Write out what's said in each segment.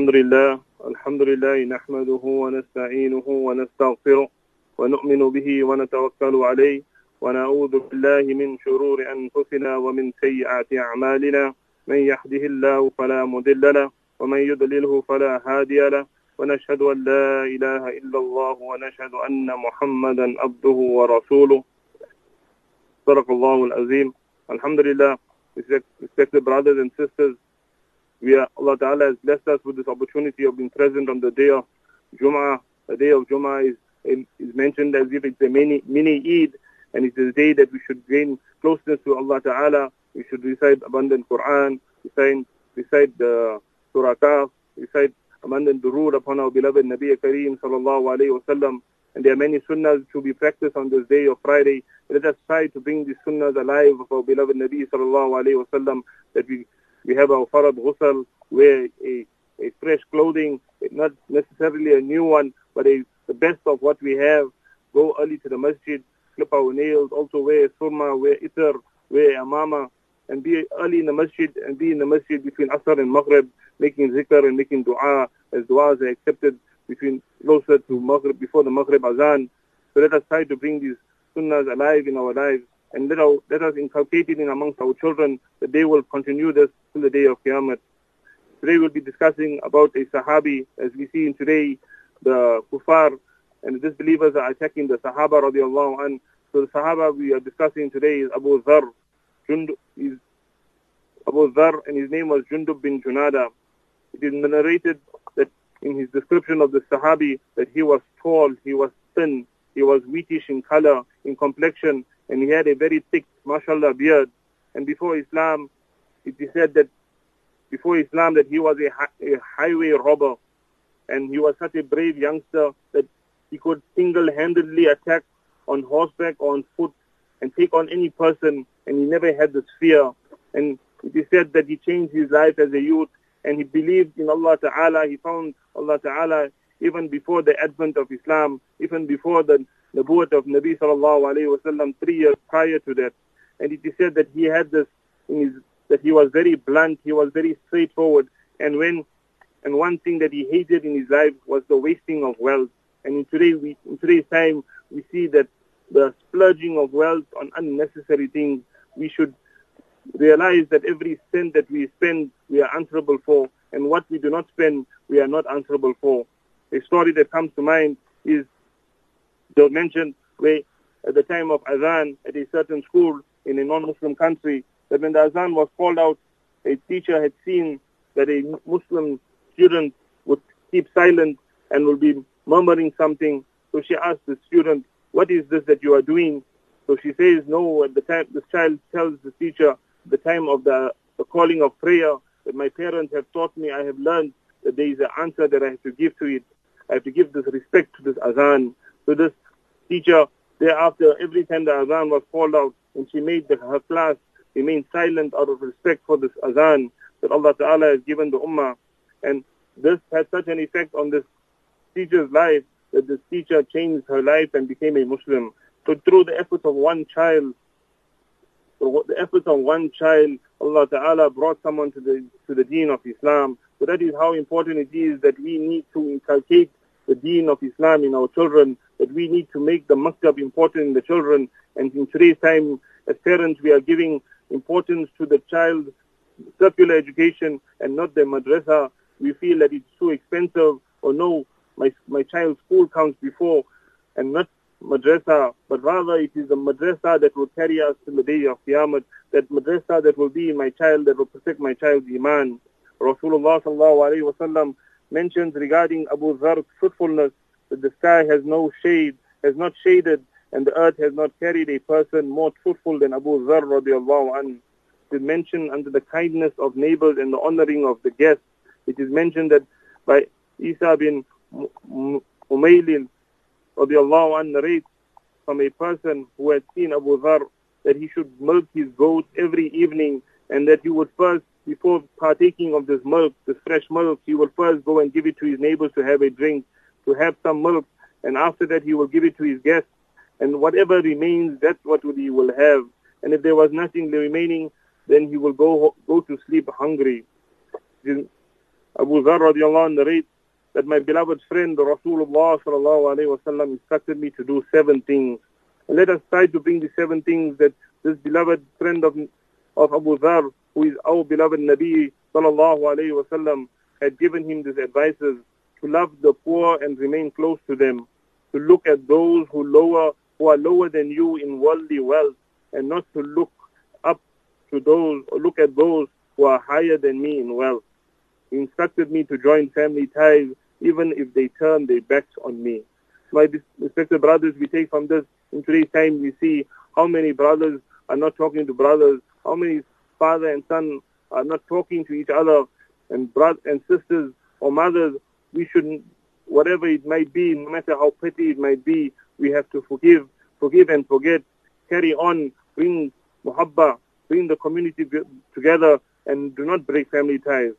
الحمد لله الحمد لله نحمده ونستعينه ونستغفره ونؤمن به ونتوكل عليه ونعوذ بالله من شرور أنفسنا ومن سيئات أعمالنا. من يهده الله فلا مضل له ومن يضلله فلا هادي له. ونشهد أن لا إله إلا الله ونشهد أن محمدا عبده ورسوله. صدق الله العظيم. الحمد لله respected brothers and sisters. We are, Allah Ta'ala has blessed us with this opportunity of being present on the day of Jum'ah. The day of Jum'ah is, is mentioned as if it's a mini, mini Eid and it's a day that we should gain closeness to Allah Ta'ala. We should recite abundant Quran, recite, recite the Surah Kahf, recite abundant durood upon our beloved Nabi Kareem Sallallahu Alaihi Wasallam. And there are many sunnahs to be practiced on this day of Friday. Let us try to bring these sunnahs alive of our beloved Nabi Sallallahu Alaihi Wasallam that we we have our farad ghusl, wear a, a fresh clothing, not necessarily a new one, but a, the best of what we have. Go early to the masjid, clip our nails, also wear surma, wear itar, wear amama, and be early in the masjid and be in the masjid between Asr and Maghrib, making zikr and making dua, as du'as are accepted between closer to Maghrib, before the Maghrib azan. So let us try to bring these sunnahs alive in our lives and let, our, let us inculcate it in amongst our children that they will continue this till the day of Qiyamah. Today we'll be discussing about a Sahabi, as we see in today, the kuffar and the disbelievers are attacking the Sahaba radiallahu an. So the Sahaba we are discussing today is Abu Dhar. Is Abu Dhar and his name was Jundub bin Junada. It is narrated that in his description of the Sahabi that he was tall, he was thin, he was wheatish in color, in complexion, and he had a very thick, mashallah, beard. And before Islam, it is said that before Islam that he was a, a highway robber, and he was such a brave youngster that he could single-handedly attack on horseback or on foot and take on any person, and he never had this fear. And it is said that he changed his life as a youth, and he believed in Allah Ta'ala. He found Allah Ta'ala even before the advent of Islam, even before the Nabuwat of Nabi sallallahu alayhi wasallam three years prior to that. And it is said that he had this his, that he was very blunt, he was very straightforward. And when, and one thing that he hated in his life was the wasting of wealth. And in today, we, in today's time, we see that the splurging of wealth on unnecessary things, we should realize that every cent that we spend, we are answerable for. And what we do not spend, we are not answerable for. A story that comes to mind is they mentioned where at the time of Azan at a certain school in a non-Muslim country, that when the Azan was called out, a teacher had seen that a Muslim student would keep silent and would be murmuring something. So she asked the student, what is this that you are doing? So she says, no, at the time, this child tells the teacher, the time of the, the calling of prayer, that my parents have taught me, I have learned that there is an answer that I have to give to it. I have to give this respect to this Azan. So this teacher, thereafter, every time the Azan was called out, and she made the, her class remain silent out of respect for this Azan that Allah Ta'ala has given the Ummah. And this had such an effect on this teacher's life that this teacher changed her life and became a Muslim. So through the efforts of one child, the efforts of one child, Allah Ta'ala brought someone to the to the deen of Islam. So that is how important it is that we need to inculcate the deen of Islam in our children, that we need to make the maktab important in the children. And in today's time, as parents, we are giving importance to the child's secular education and not the madrasa. We feel that it's too expensive or no, my, my child's school comes before and not madrasa, but rather it is the madrasa that will carry us to the day of Qiyamah, that madrasa that will be in my child, that will protect my child's iman. Rasulullah sallallahu alayhi wa mentions regarding Abu Dharr's fruitfulness that the sky has no shade, has not shaded, and the earth has not carried a person more truthful than Abu Dharr radiallahu anhu. It is mentioned under the kindness of neighbors and the honoring of the guests. It is mentioned that by Isa bin Umaylil radiallahu anhu narrates from a person who had seen Abu Dharr that he should milk his goat every evening and that he would first before partaking of this milk, this fresh milk, he will first go and give it to his neighbors to have a drink, to have some milk, and after that he will give it to his guests. And whatever remains, that's what he will have. And if there was nothing remaining, then he will go go to sleep hungry. Abu Dharr radiallahu anh narrates that my beloved friend Rasulullah sallallahu alayhi wasallam instructed me to do seven things. And let us try to bring the seven things that this beloved friend of, of Abu Dharr, who is our beloved Nabi sallallahu alayhi wasallam, had given him these advices to love the poor and remain close to them, to look at those who lower who are lower than you in worldly wealth, and not to look up to those or look at those who are higher than me in wealth. He instructed me to join family ties even if they turn their backs on me. My respected brothers, we take from this in today's time, we see how many brothers are not talking to brothers, how many father and son are not talking to each other, and brothers and sisters or mothers, we shouldn't, whatever it may be, no matter how petty it might be, we have to forgive, forgive and forget, carry on, bring muhabba, bring the community together, and do not break family ties.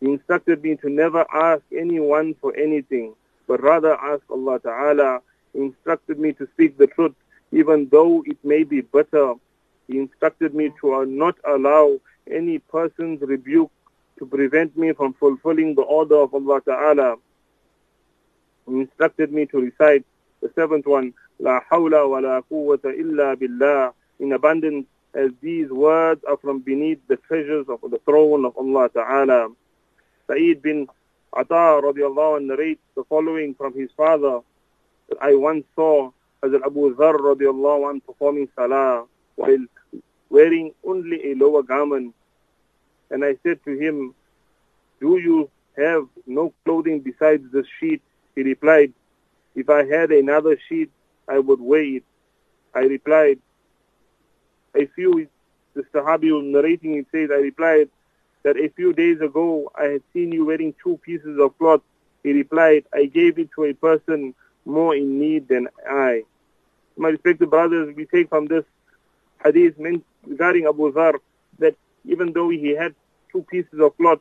He instructed me to never ask anyone for anything, but rather ask Allah Ta'ala. He instructed me to speak the truth, even though it may be bitter. He instructed me to not allow any person's rebuke to prevent me from fulfilling the order of Allah Ta'ala. He instructed me to recite the seventh one, La hawla wa la quwwata illa billah, in abundance as these words are from beneath the treasures of the throne of Allah Ta'ala. Sa'id bin Ata radiallahu anh narrates the following from his father that I once saw Hazrat Abu Dharr radiallahu anh performing salah while wearing only a lower garment. And I said to him, do you have no clothing besides this sheet? He replied, if I had another sheet, I would wear it. I replied, a few, the Sahabi narrating it says, I replied, that a few days ago I had seen you wearing two pieces of cloth. He replied, I gave it to a person more in need than I. My respected brothers, we take from this hadith regarding Abu Dhar that even though he had two pieces of cloth,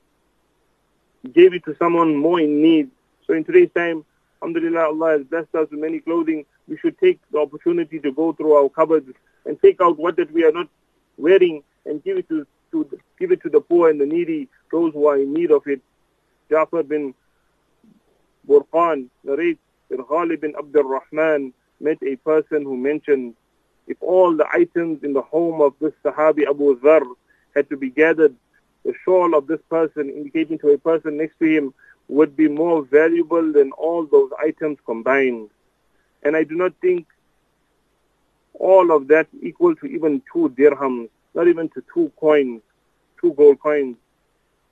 he gave it to someone more in need. So in today's time, Alhamdulillah, Allah has blessed us with many clothing. We should take the opportunity to go through our cupboards and take out what that we are not wearing and give it to to give it to the poor and the needy, those who are in need of it. Jafar bin Burqan narrates that Ghalib bin Abdul Rahman met a person who mentioned if all the items in the home of this Sahabi Abu Dhar had to be gathered, the shawl of this person, indicating to a person next to him, would be more valuable than all those items combined. And I do not think all of that equal to even two dirhams not even to two coins, two gold coins.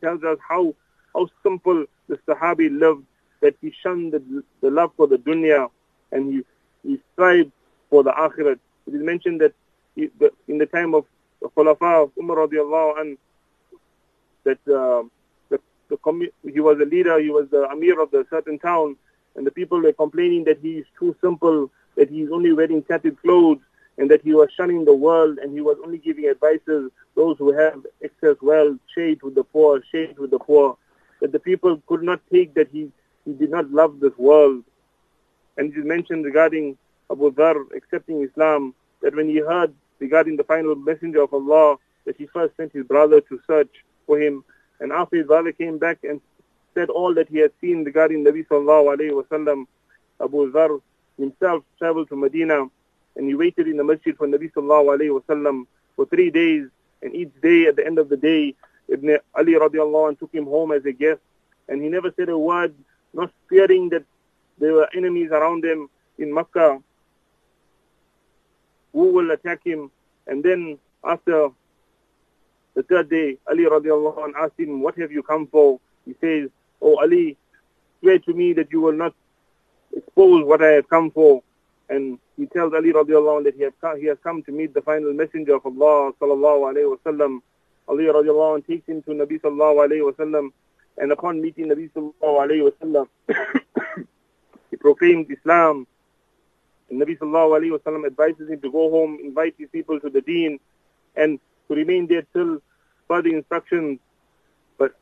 Tells us how, how simple the Sahabi lived, that he shunned the, the love for the dunya and he, he strived for the akhirat. It is mentioned that in the time of the Khulafa of Umar radiallahu anh, that uh, the, the, he was a leader, he was the Amir of the certain town, and the people were complaining that he is too simple, that he is only wearing tattered clothes, and that he was shunning the world and he was only giving advices those who have excess wealth, shade with the poor, shade with the poor. That the people could not take that he, he did not love this world. And it is mentioned regarding Abu Dhar accepting Islam that when he heard regarding the final messenger of Allah that he first sent his brother to search for him and after his brother came back and said all that he had seen regarding Nabi sallallahu alayhi wasallam, Abu Dhar himself traveled to Medina and he waited in the masjid for Nabi sallallahu alayhi wasallam for three days. And each day, at the end of the day, Ibn Ali radiallahu anh took him home as a guest. And he never said a word, not fearing that there were enemies around him in Makkah who will attack him. And then after the third day, Ali radiallahu anh asked him, what have you come for? He says, Oh Ali, swear to me that you will not expose what I have come for. And he tells Ali radiallahu anh that he has, come, he has come to meet the final messenger of Allah sallallahu alayhi wasallam. Ali radiallahu anh takes him to Nabi sallallahu alayhi wasallam and upon meeting Nabi sallallahu alayhi wasallam he proclaims Islam. The Nabi sallallahu alayhi wasallam advises him to go home, invite his people to the deen, and to remain there till further instructions. But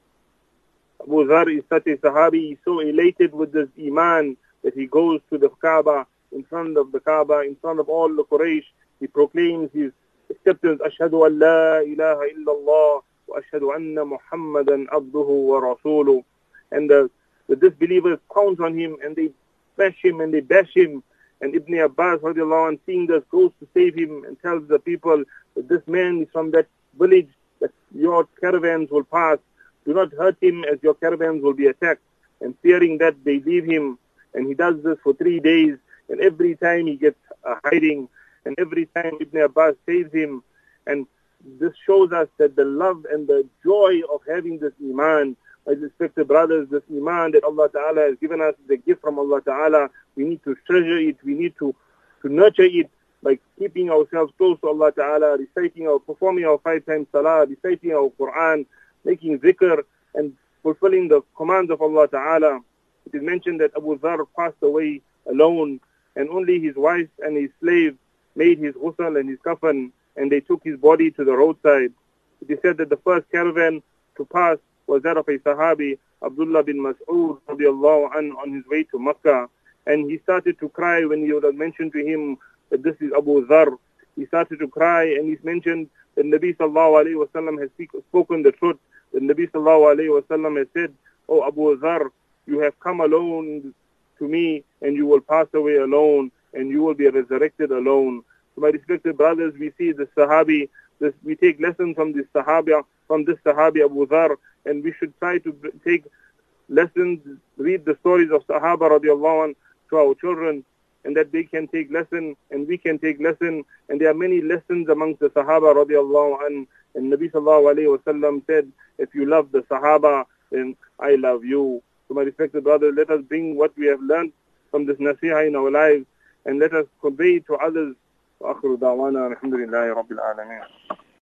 Abu Dhar is such a Sahabi, he's so elated with this Iman that he goes to the Kaaba, in front of the Kaaba, in front of all the Quraysh, he proclaims his acceptance, Ashhadu an la ilaha illallah wa ashhadu anna Muhammadan abduhu wa rasuluh. And the, the disbelievers pounce on him and they bash him and they bash him and Ibn Abbas radiallahu anh, seeing this goes to save him and tells the people that this man is from that village that your caravans will pass. Do not hurt him as your caravans will be attacked. And fearing that they leave him. And he does this for three days. And every time he gets uh, hiding. And every time Ibn Abbas saves him. And this shows us that the love and the joy of having this iman my respected brothers this iman that Allah Ta'ala has given us the gift from Allah Ta'ala we need to treasure it we need to to nurture it by keeping ourselves close to Allah Ta'ala reciting our performing our five times salah reciting our Quran making zikr and fulfilling the commands of Allah Ta'ala. It is mentioned that Abu Dhar passed away alone and only his wife and his slave made his ghusl and his kafan and they took his body to the roadside. It is said that the first caravan to pass was that of a Sahabi, Abdullah bin Mas'ud radiallahu an, on his way to Makkah. And he started to cry when you had mentioned to him that this is Abu Dhar. He started to cry and he's mentioned that Nabi sallallahu alayhi wa sallam has spoken the truth the Nabi sallallahu alayhi wasallam has said, Oh Abu Dhar, you have come alone to me and you will pass away alone and you will be resurrected alone. So my respected brothers, we see the Sahabi, this, we take lessons from the Sahabi, from this Sahabi Abu Dhar and we should try to take lessons, read the stories of Sahaba radiallahu anh to our children and that they can take lesson and we can take lesson and there are many lessons amongst the Sahaba radiallahu anh and Nabi sallallahu alayhi wa sallam said, if you love the Sahaba, then I love you. So my respected brothers, let us bring what we have learned from this nasiha in our lives and let us convey it to others. وآخر دعوانا الحمد لله رب العالمين